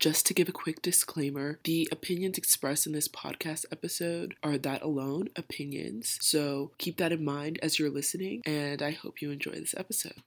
Just to give a quick disclaimer, the opinions expressed in this podcast episode are that alone opinions. So keep that in mind as you're listening, and I hope you enjoy this episode.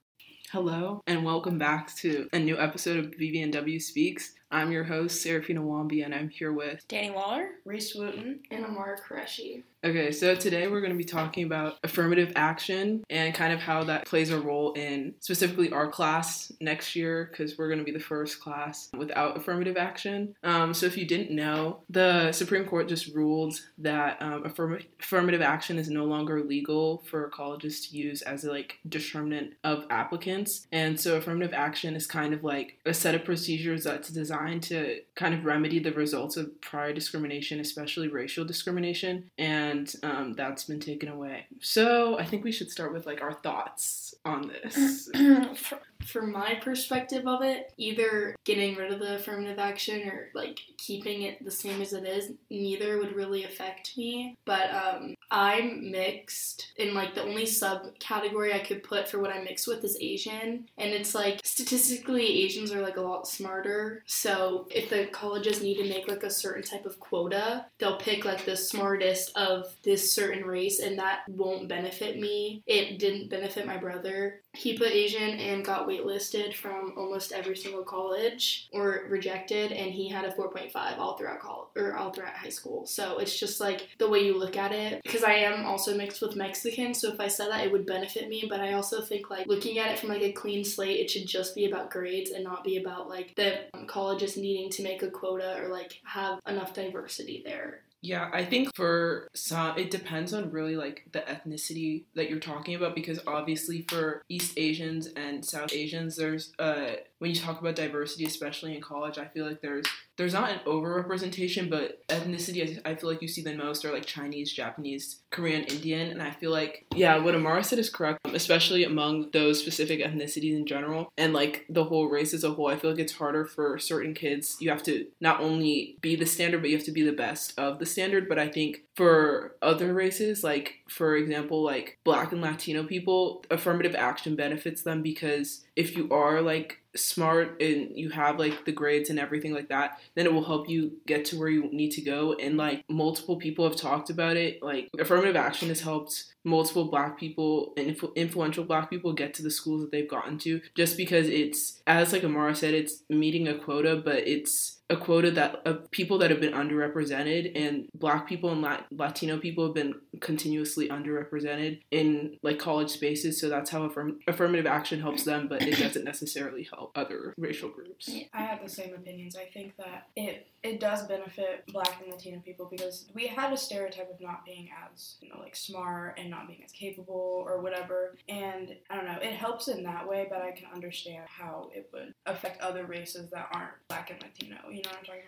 Hello, and welcome back to a new episode of BVNW Speaks. I'm your host, Saraphina Wambi, and I'm here with Danni Waller, Reece Wooten, and Amarah Qureshi. Okay, so today we're going to be talking about affirmative action and kind of how that plays a role in specifically our class next year because we're going to be the first class without affirmative action. Um, so, if you didn't know, the Supreme Court just ruled that um, affirm- affirmative action is no longer legal for colleges to use as a like determinant of applicants, and so affirmative action is kind of like a set of procedures that's designed to kind of remedy the results of prior discrimination, especially racial discrimination, and um, that's been taken away. So I think we should start with like our thoughts on this. for my perspective of it, either getting rid of the affirmative action or like keeping it the same as it is, neither would really affect me. But um, I'm mixed, and like the only subcategory I could put for what I'm mixed with is Asian, and it's like statistically Asians are like a lot smarter. So if the colleges need to make like a certain type of quota, they'll pick like the smartest of this certain race, and that won't benefit me. It didn't benefit my brother. He put Asian and got waitlisted from almost every single college or rejected, and he had a 4.5 all throughout college or all throughout high school. So it's just like the way you look at it. Because I am also mixed with Mexican, so if I said that, it would benefit me. But I also think like looking at it from like a clean slate, it should just be about grades and not be about like the um, colleges needing to make a quota or like have enough diversity there. Yeah, I think for some, it depends on really like the ethnicity that you're talking about because obviously for East Asians and South Asians, there's uh, when you talk about diversity, especially in college, I feel like there's there's not an overrepresentation, but ethnicity I feel like you see the most are like Chinese, Japanese, Korean, Indian, and I feel like yeah, what Amarah said is correct, especially among those specific ethnicities in general, and like the whole race as a whole. I feel like it's harder for certain kids. You have to not only be the standard, but you have to be the best of the standard. But I think for other races, like for example, like Black and Latino people, affirmative action benefits them because if you are like smart and you have like the grades and everything like that, then it will help you get to where you need to go. And like multiple people have talked about it. Like affirmative action has helped multiple black people and influ- influential black people get to the schools that they've gotten to just because it's as like amarah said it's meeting a quota but it's a quota that of people that have been underrepresented and black people and Lat- latino people have been continuously underrepresented in like college spaces so that's how affirm- affirmative action helps them but it doesn't necessarily help other racial groups. Yeah, i have the same opinions. I think that it it does benefit black and latino people because we had a stereotype of not being as you know like smart and not being as capable or whatever and i don't know it helps in that way but i can understand how it would affect other races that aren't black and latino you know what I'm talking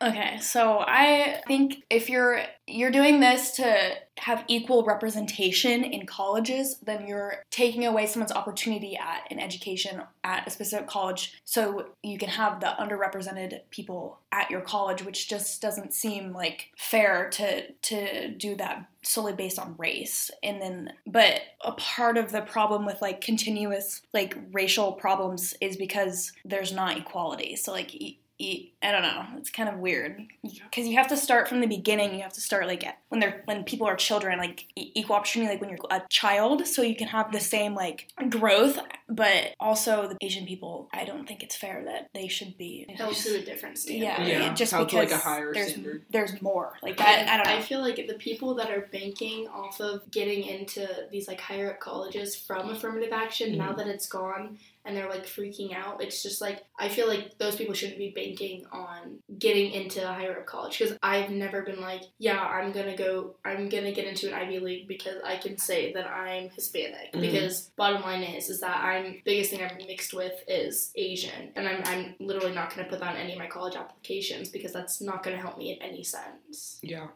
about? Okay, so I think if you're you're doing this to have equal representation in colleges, then you're taking away someone's opportunity at an education at a specific college so you can have the underrepresented people at your college, which just doesn't seem like fair to to do that solely based on race and then but a part of the problem with like continuous like racial problems is because there's not equality so like I don't know. It's kind of weird because you have to start from the beginning. You have to start like when they're when people are children, like equal opportunity, like when you're a child, so you can have the same like growth. But also the Asian people, I don't think it's fair that they should be held to a different standard. Yeah, yeah. just because like a higher there's standard. there's more. Like I, I don't know. I feel like the people that are banking off of getting into these like higher up colleges from affirmative action, mm-hmm. now that it's gone, and they're like freaking out. It's just like I feel like those people shouldn't be banking on getting into a higher up college because I've never been like, yeah, I'm gonna go, I'm gonna get into an Ivy League because I can say that I'm Hispanic. Mm-hmm. Because bottom line is, is that I'm biggest thing I'm mixed with is Asian, and I'm I'm literally not gonna put that on any of my college applications because that's not gonna help me in any sense. Yeah,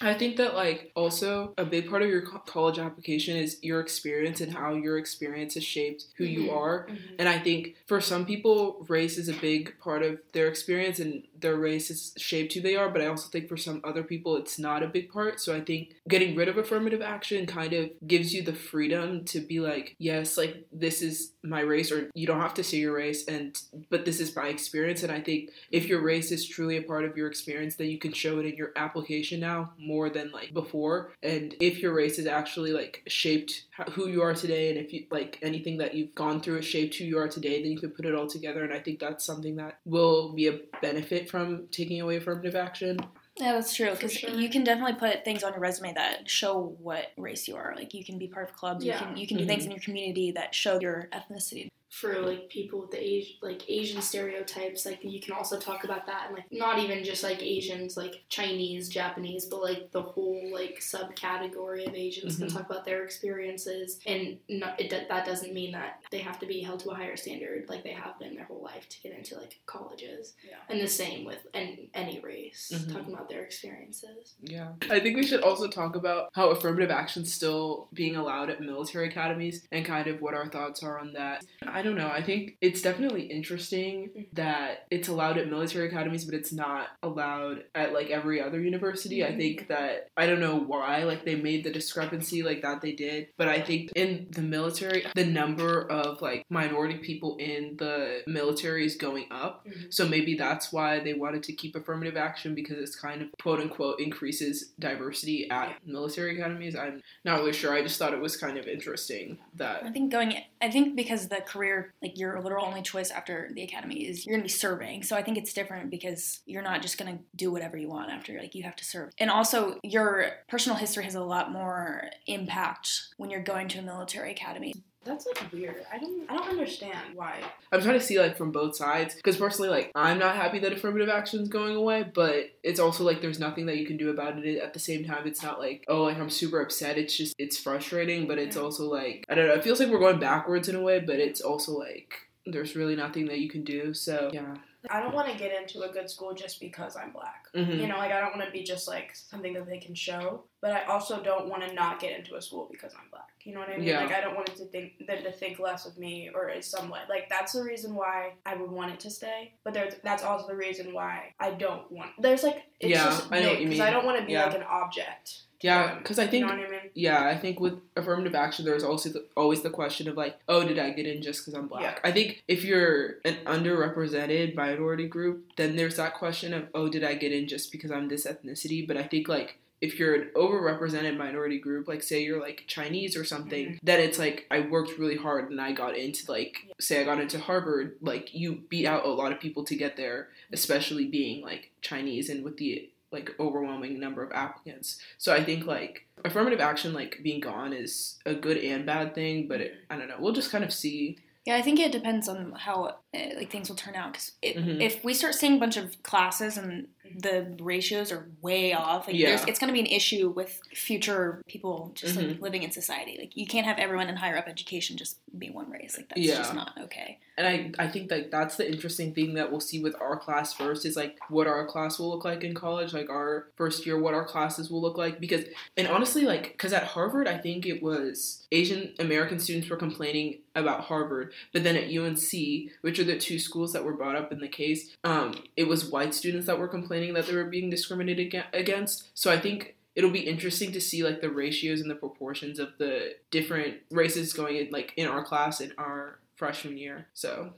I think that like also a big part of your college application is your experience and how your experience has shaped who mm-hmm. you are. Mm-hmm. And I think for some people, race is a big part of their experience and their race is shaped who they are. But I also think for some other people, it's not a big part. So I think getting rid of affirmative action kind of gives you the freedom to be like, yes, like this is is my race or you don't have to say your race and but this is my experience and I think if your race is truly a part of your experience then you can show it in your application now more than like before and if your race is actually like shaped who you are today and if you like anything that you've gone through has shaped who you are today then you can put it all together and I think that's something that will be a benefit from taking away affirmative action yeah, that's true. Because sure. you can definitely put things on your resume that show what race you are. Like you can be part of clubs. Yeah. You can you can do things mm-hmm. in your community that show your ethnicity. For like people with the Asian like Asian stereotypes. Like you can also talk about that and like not even just like Asians, like Chinese, Japanese, but like the whole like subcategory of Asians can Mhm. talk about their experiences. And not, it that doesn't mean that they have to be held to a higher standard like they have been their whole life to get into like colleges. Yeah. And the same with any any race, Mhm. talking about their experiences. Yeah. I think we should also talk about how affirmative action still being allowed at military academies and kind of what our thoughts are on that. I don't know. I think it's definitely interesting that it's allowed at military academies, but it's not allowed at like every other university. I think that I don't know why like they made the discrepancy like that they did, but I think in the military the number of like minority people in the military is going up. Mhm. So maybe that's why they wanted to keep affirmative action because it's kind of quote unquote increases diversity at military academies. I'm not really sure. I just thought it was kind of interesting that I think going. I think because the career, like your literal only choice after the academy is you're gonna be serving. So I think it's different because you're not just gonna do whatever you want after. Like you have to serve, and also your personal history has a lot more impact when you're going to a military academy. That's like weird. I don't I don't understand why. I'm trying to see like from both sides because personally like I'm not happy that affirmative action is going away, but it's also like there's nothing that you can do about it at the same time. It's not like oh like I'm super upset. It's just it's frustrating, but it's also like I don't know. It feels like we're going backwards in a way, but it's also like there's really nothing that you can do. So yeah. I don't want to get into a good school just because I'm black. Mhm. You know, like I don't want to be just like something that they can show, but I also don't want to not get into a school because I'm black. You know what I mean? Yeah. Like I don't want it to think them to think less of me or in some way. Like that's the reason why I would want it to stay. But there's that's also the reason why I don't want. There's like it's Yeah, just I know what you because I don't want to be Yeah. like an object. Yeah, because I You think know what I mean? yeah, I think with affirmative action, there's also the, always the question of like, oh, did I get in just because I'm black? Yeah. I think if you're an underrepresented minority group, then there's that question of, oh, did I get in just because I'm this ethnicity? But I think like if you're an overrepresented minority group, like say you're like Chinese or something, Mhm. then it's like I worked really hard and I got into like say I got into Harvard, like you beat out a lot of people to get there, especially being like Chinese and with the like overwhelming number of applicants. So I think like affirmative action like being gone is a good and bad thing, but it, I don't know. We'll just kind of see. Yeah, I think it depends on how uh, like things will turn out. Because Mhm. if we start seeing a bunch of classes and the ratios are way off, like Yeah. there's, it's going to be an issue with future people just like Mhm. living in society. Like you can't have everyone in higher up education just be one race. Like that's Yeah. just not okay. And I, I think like that's the interesting thing that we'll see with our class first is like what our class will look like in college, like our first year, what our classes will look like. Because, and honestly, like, because at Harvard, I think it was Asian American students were complaining about Harvard, but then at UNC, which are the two schools that were brought up in the case, um, it was white students that were complaining that they were being discriminated against. So I think it'll be interesting to see like the ratios and the proportions of the different races going in like in our class in our freshman year. So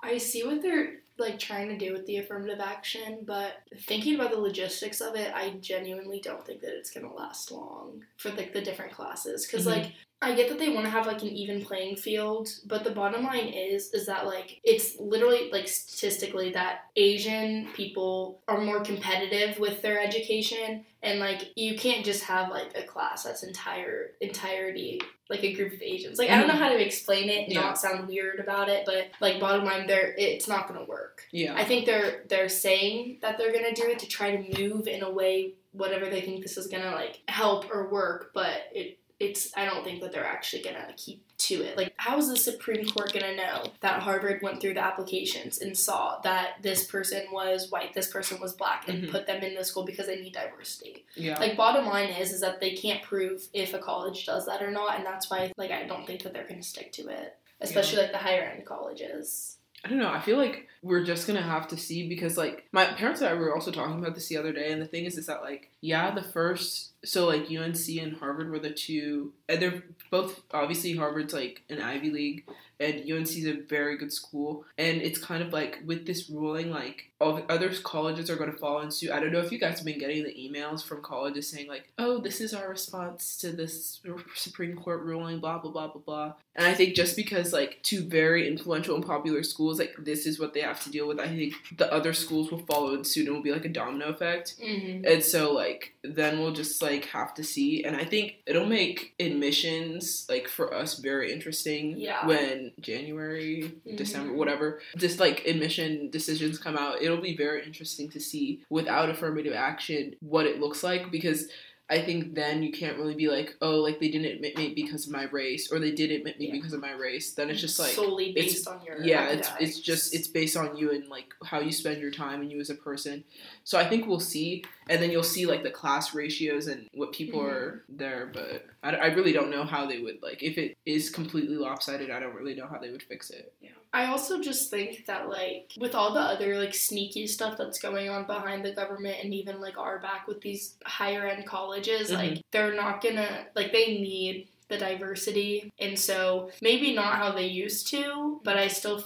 I see what they're like trying to do with the affirmative action, but thinking about the logistics of it, I genuinely don't think that it's gonna last long for like the different classes. because Mhm. like I get that they want to have like an even playing field, but the bottom line is is that like it's literally like statistically that Asian people are more competitive with their education and like you can't just have like a class that's entire entirety like a group of Asians. Like I don't know mm. how to explain it, Yeah. not sound weird about it, but like bottom line there it's not going to work. yeah, I think they're they're saying that they're gonna do it to try to move in a way whatever they think this is gonna like help or work, but it it's I don't think that they're actually gonna keep to it. Like how is the Supreme Court gonna know that Harvard went through the applications and saw that this person was white, this person was black, and Mhm. put them in the school because they need diversity? yeah, Like bottom line is is that they can't prove if a college does that or not, and that's why like I don't think that they're gonna stick to it. Especially like the higher end colleges. I don't know. I feel like we're just gonna have to see because like my parents and I were also talking about this the other day, and the thing is, is that like yeah, the first so like UNC and Harvard were the two, and they're both obviously Harvard's like an Ivy League, and UNC's a very good school, and it's kind of like with this ruling, like all the other colleges are going to follow in suit. I don't know if you guys have been getting the emails from colleges saying like, oh, this is our response to this Supreme Court ruling, blah blah blah blah blah. And I think just because like two very influential and popular schools, like this is what they have to deal with, I think the other schools will follow suit and will be like a domino effect. Mm-hmm. And so like then we'll just like have to see. And I think it'll make admissions like for us very interesting Yeah. when January, Mhm. December, whatever, just like admission decisions come out. It'll be very interesting to see without affirmative action what it looks like because I think then you can't really be like, oh, like they didn't admit me because of my race, or they did admit me Yeah. because of my race. Then it's just like, solely based on your yeah, it's it's just it's based on you and like how you spend your time and you as a person. So I think we'll see, and then you'll see like the class ratios and what people Mhm. are there. But I, I really don't know how they would like if it is completely lopsided. I don't really know how they would fix it. Yeah i also just think that like with all the other like sneaky stuff that's going on behind the government and even like our back with these higher end colleges, Mhm. like they're not gonna like they need the diversity and so maybe not how they used to, but I still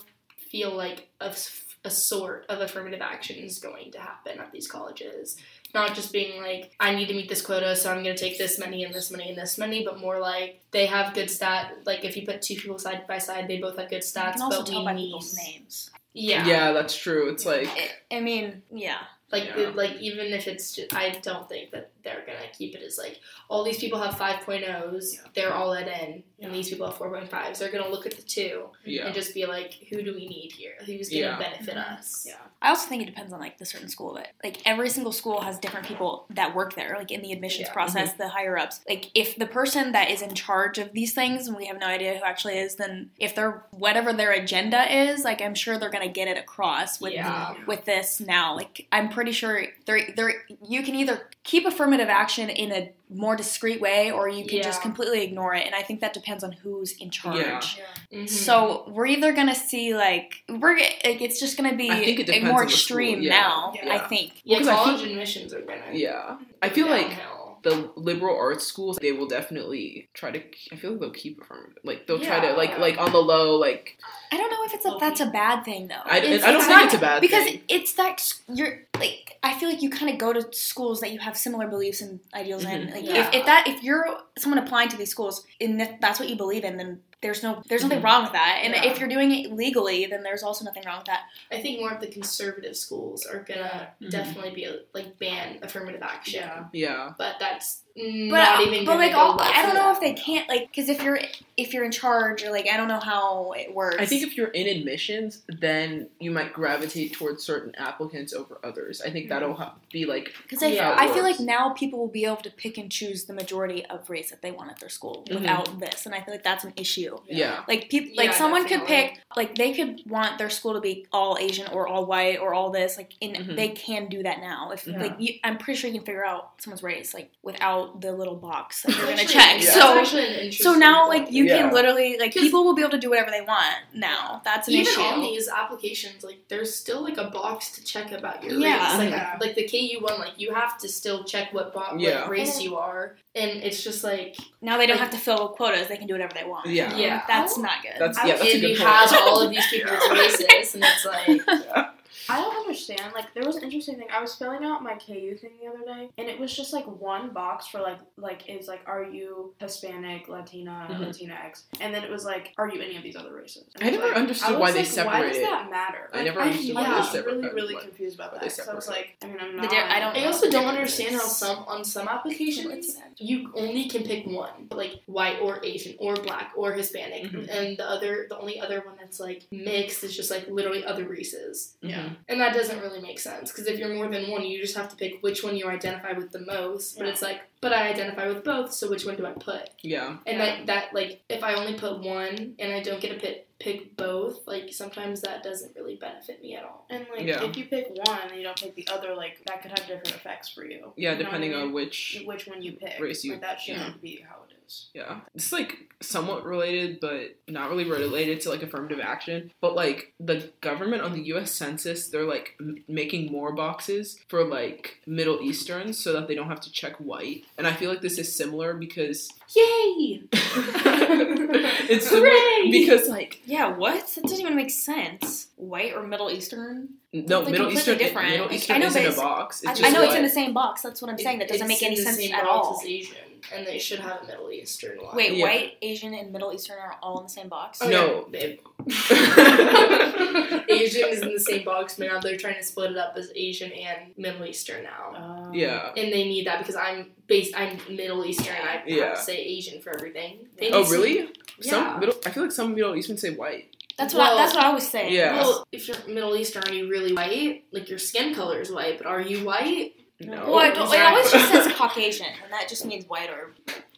feel like a, a sort of affirmative action is going to happen at these colleges. Not just being like, I need to meet this quota, so I'm gonna take this many and this many and this many, but more like they have good stat. Like if you put two people side by side, they both have good You stats, can also but tell we by need people's names. yeah, yeah, that's true. It's like I- I mean, yeah. like Yeah. like even if it's just, I don't think that they're keep it as like all these people have 5.0s, Yeah. they're all at N, Yeah. and these people have 4.5s. They're gonna look at the two yeah, and just be like, who do we need here? Who's gonna Yeah. benefit Mhm. us? Yeah. I also think it depends on like the certain school that like every single school has different people that work there, like in the admissions Yeah. process, the higher ups. Like if the person that is in charge of these things and we have no idea who actually is, then if they're whatever their agenda is, like I'm sure they're gonna get it across with Yeah. with this now. Like I'm pretty sure there there you can either keep affirmative action in a more discreet way or you can just completely ignore it. And I think that depends on who's in charge. Yeah. Mhm. So we're either gonna see like we're like, it's just gonna be it more on the school, extreme yeah. now. Yeah. I think. yeah, because I college feel- admissions are gonna yeah. I feel like downhill. The liberal arts schools they will definitely try to. I feel like they'll keep it from Like they'll try to like like on the low like I don't know if it's a that's a bad thing though. I, It's- I don't it's think not- it's a bad because thing. it's that you're like I feel like you kind of go to schools that you have similar beliefs and ideals in. Mhm. Like Yeah. if, if that if you're someone applying to these schools and that's what you believe in, then there's no there's nothing Mhm. wrong with that. And Yeah. if you're doing it legally, then there's also nothing wrong with that. I think more of the conservative schools are gonna Mhm. definitely be like ban affirmative action. Yeah. Yeah. But that's But not even. but like all, I don't for know if they can't like because if you're if you're in charge or like I don't know how it works. I think if you're in admissions, then you might gravitate towards certain applicants over others. I think that'll ha- be like Because I, Yeah. I feel like now people will be able to pick and choose the majority of race that they want at their school Mhm. without this, and I feel like that's an issue. yeah. Like people, Yeah, like someone could definitely. pick, like they could want their school to be all Asian or all white or all this. Like, in Mhm. they can do that now. If Yeah. like you, I'm pretty sure you can figure out someone's race like without the little box that you're gonna check. yeah. So. that's actually an So now, point. like you Yeah. can literally, like people will be able to do whatever they want now. That's an even issue. on these applications, like there's still like a box to check about your Yeah. race. Like, Yeah. like the KU one, like you have to still check what bo- Yeah. what race you are, and it's just like now they don't like- have to fill quotas; they can do whatever they want. Yeah. Yeah. that's not good. That's I yeah. That's a good you point. have all of these people's races, and it's like I don't understand. Like, there was an interesting thing. I was filling out my KU thing the other day, and it was just like one box for like, like is like, are you Hispanic, Latina, Mhm. Latinx? And then it was like, are you any of these other races? And I was never like- understood I was why they like, Why does separated. that matter? I never Like, understood why I they separated really, that, really but confused about why that. they So I was like, I mean, I'm not. di- I don't I also don't understand how some on some applications you only can pick one, like white or Asian or black or Hispanic, Mhm. and the other the only other one that's like mixed is just like literally other races. Yeah. And that doesn't really make sense because if you're more than one, you just have to pick which one you identify with the most. But it's like, but I identify with both, so which one do I put? Yeah. And Yeah. that that like if I only put one and I don't get to pick pick both, like sometimes that doesn't really benefit me at all. And like, Yeah. if you pick one and you don't pick the other, like that could have different effects for you. Yeah. You know Depending I mean? on which. which one you pick. race you- like, that shouldn't yeah. be how it is. is. Yeah. It's like somewhat related, but not really related to like affirmative action. But like the government on the US Census, they're like m- making more boxes for like Middle Easterns so that they don't have to check white. And I feel like this is similar because Yay! it's similar Hooray! because like Yeah, what? That doesn't even make sense. White or Middle Eastern? no They're Middle completely Eastern different. Middle Like, Eastern I know, is in but a box. It's I, just I know it's in the same box. That's what I'm saying. That doesn't make any sense at all. Asian, and they should have a Middle Eastern one. Wait, Yeah. white, Asian, and Middle Eastern are all in the same box? Oh, No. yeah, babe. Asian is in the same box, but now they're trying to split it up as Asian and Middle Eastern now. Um, yeah. and they need that because I'm based. I'm Middle Eastern. and I Yeah. have to say Asian for everything. They Oh need to- really? Yeah. Some middle I feel like some Middle Eastern say white. That's what I, that's what I was saying. Yeah. Well, if you're Middle Eastern, are you really white? Like your skin color is white, but are you white? No. Well, it, it exactly. always just says Caucasian, and that just means white or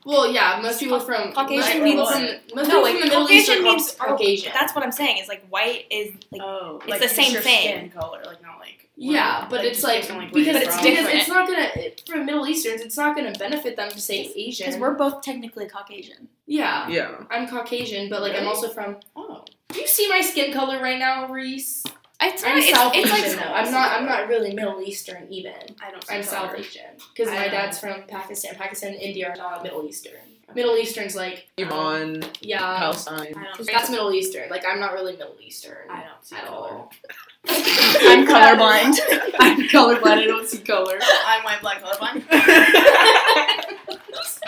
Well, yeah, most people from Caucasian means- people from, most no, people like from the Middle East are Caucasian means oh, Caucasian. That's what I'm saying. Is like white is like Oh, It's like the same your thing. Skin color, like not like. Yeah, but it's just like, based because it's it's from. because it's not gonna it, for Middle Easterns. It's not gonna benefit them to say Asian. because we're both technically Caucasian. yeah, Yeah. I'm Caucasian, but like I'm also from. Oh, Do you see my skin color right now, Reece? It's I'm it's, South it's Asian like though. I'm not. I'm not really Middle Eastern even. I don't. I'm South color. Asian because my dad's from Pakistan. Pakistan India are not Middle Eastern. Middle Eastern's like um, Iran, yeah, Palestine. That's Middle Eastern. Like I'm not really Middle Eastern I don't see at color. all. I'm colorblind. I'm colorblind. I don't see color. I'm white, black, colorblind.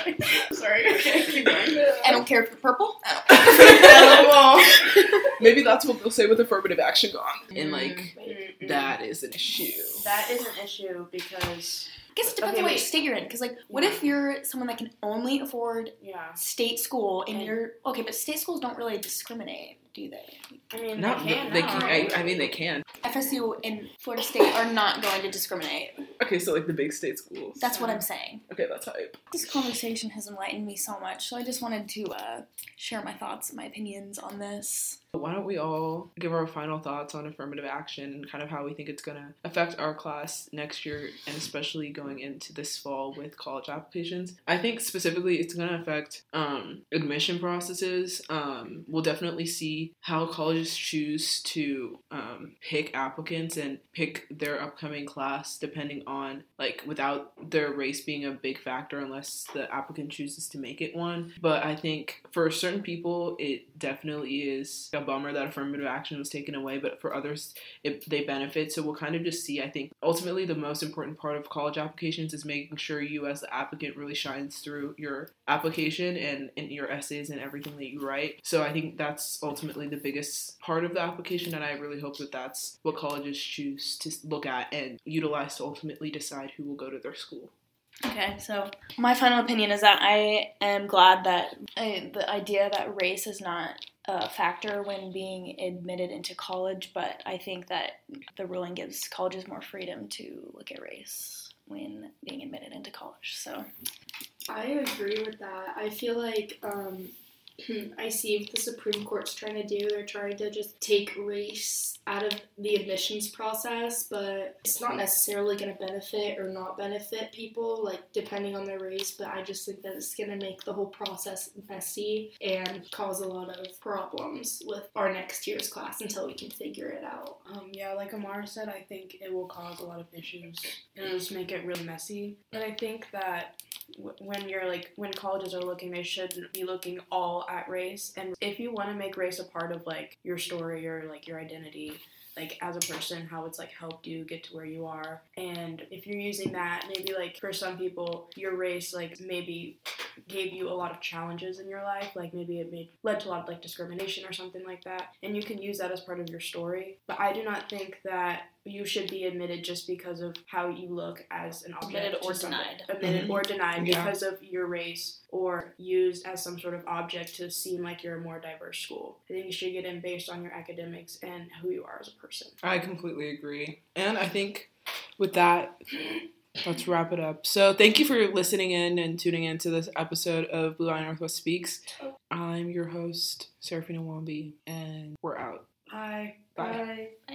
Sorry. Okay, keep going. I don't care if you're purple. Maybe that's what they'll say with affirmative action gone. And mm-hmm. like Mm-mm. that is an issue. That is an issue because I guess it depends Okay, on what wait. state you're in. Because like, what Yeah. if you're someone that can only afford yeah, state school and And- you're okay, but state schools don't really discriminate, do they? I mean Not they can. they can. I, I mean they can. FSU and Florida State are not going to discriminate. Okay, so like the big state schools. That's what I'm saying. Okay, that's hype. This conversation has enlightened me so much, so I just wanted to uh, share my thoughts and my opinions on this. Why don't we all give our final thoughts on affirmative action and kind of how we think it's going to affect our class next year and especially going into this fall with college applications? I think specifically it's going to affect um, admission processes. Um, we'll definitely see how colleges choose to um, pick applicants and pick their upcoming class depending on, like, without their race being a big factor unless the applicant chooses to make it one. But I think for certain people, it definitely is a bummer that affirmative action was taken away, but for others, it, they benefit. So we'll kind of just see. I think ultimately the most important part of college applications is making sure you, as the applicant, really shines through your application and, in your essays and everything that you write. So I think that's ultimately the biggest part of the application, and I really hope that that's what colleges choose to look at and utilize to ultimately decide who will go to their school. Okay, so my final opinion is that I am glad that uh, the idea that race is not a factor when being admitted into college, but I think that the ruling gives colleges more freedom to look at race when being admitted into college. So I agree with that. I feel like um, I see what the Supreme Court's trying to do. They're trying to just take race out of the admissions process, but it's not necessarily going to benefit or not benefit people, like depending on their race. But I just think that it's going to make the whole process messy and cause a lot of problems with our next year's class until we can figure it out. Um, yeah, like Amarah said, I think it will cause a lot of issues and it'll just make it really messy. But I think that w- when you're like when colleges are looking, they should be looking all at race. And if you want to make race a part of like your story or like your identity, like as a person, how it's like helped you get to where you are. And if you're using that, maybe like for some people, your race like maybe gave you a lot of challenges in your life, like maybe it made led to a lot of like discrimination or something like that, and you can use that as part of your story. But I do not think that you should be admitted just because of how you look as an object Admitted or somebody. denied. admitted Mhm. or denied Yeah. because of your race or used as some sort of object to seem like you're a more diverse school. I think you should get in based on your academics and who you are as a person. I completely agree. And I think with that, let's wrap it up. So thank you for listening in and tuning in to this episode of Blue Eye Northwest Speaks. I'm your host, Saraphina Wambi, and we're out. Hi. Bye. Bye.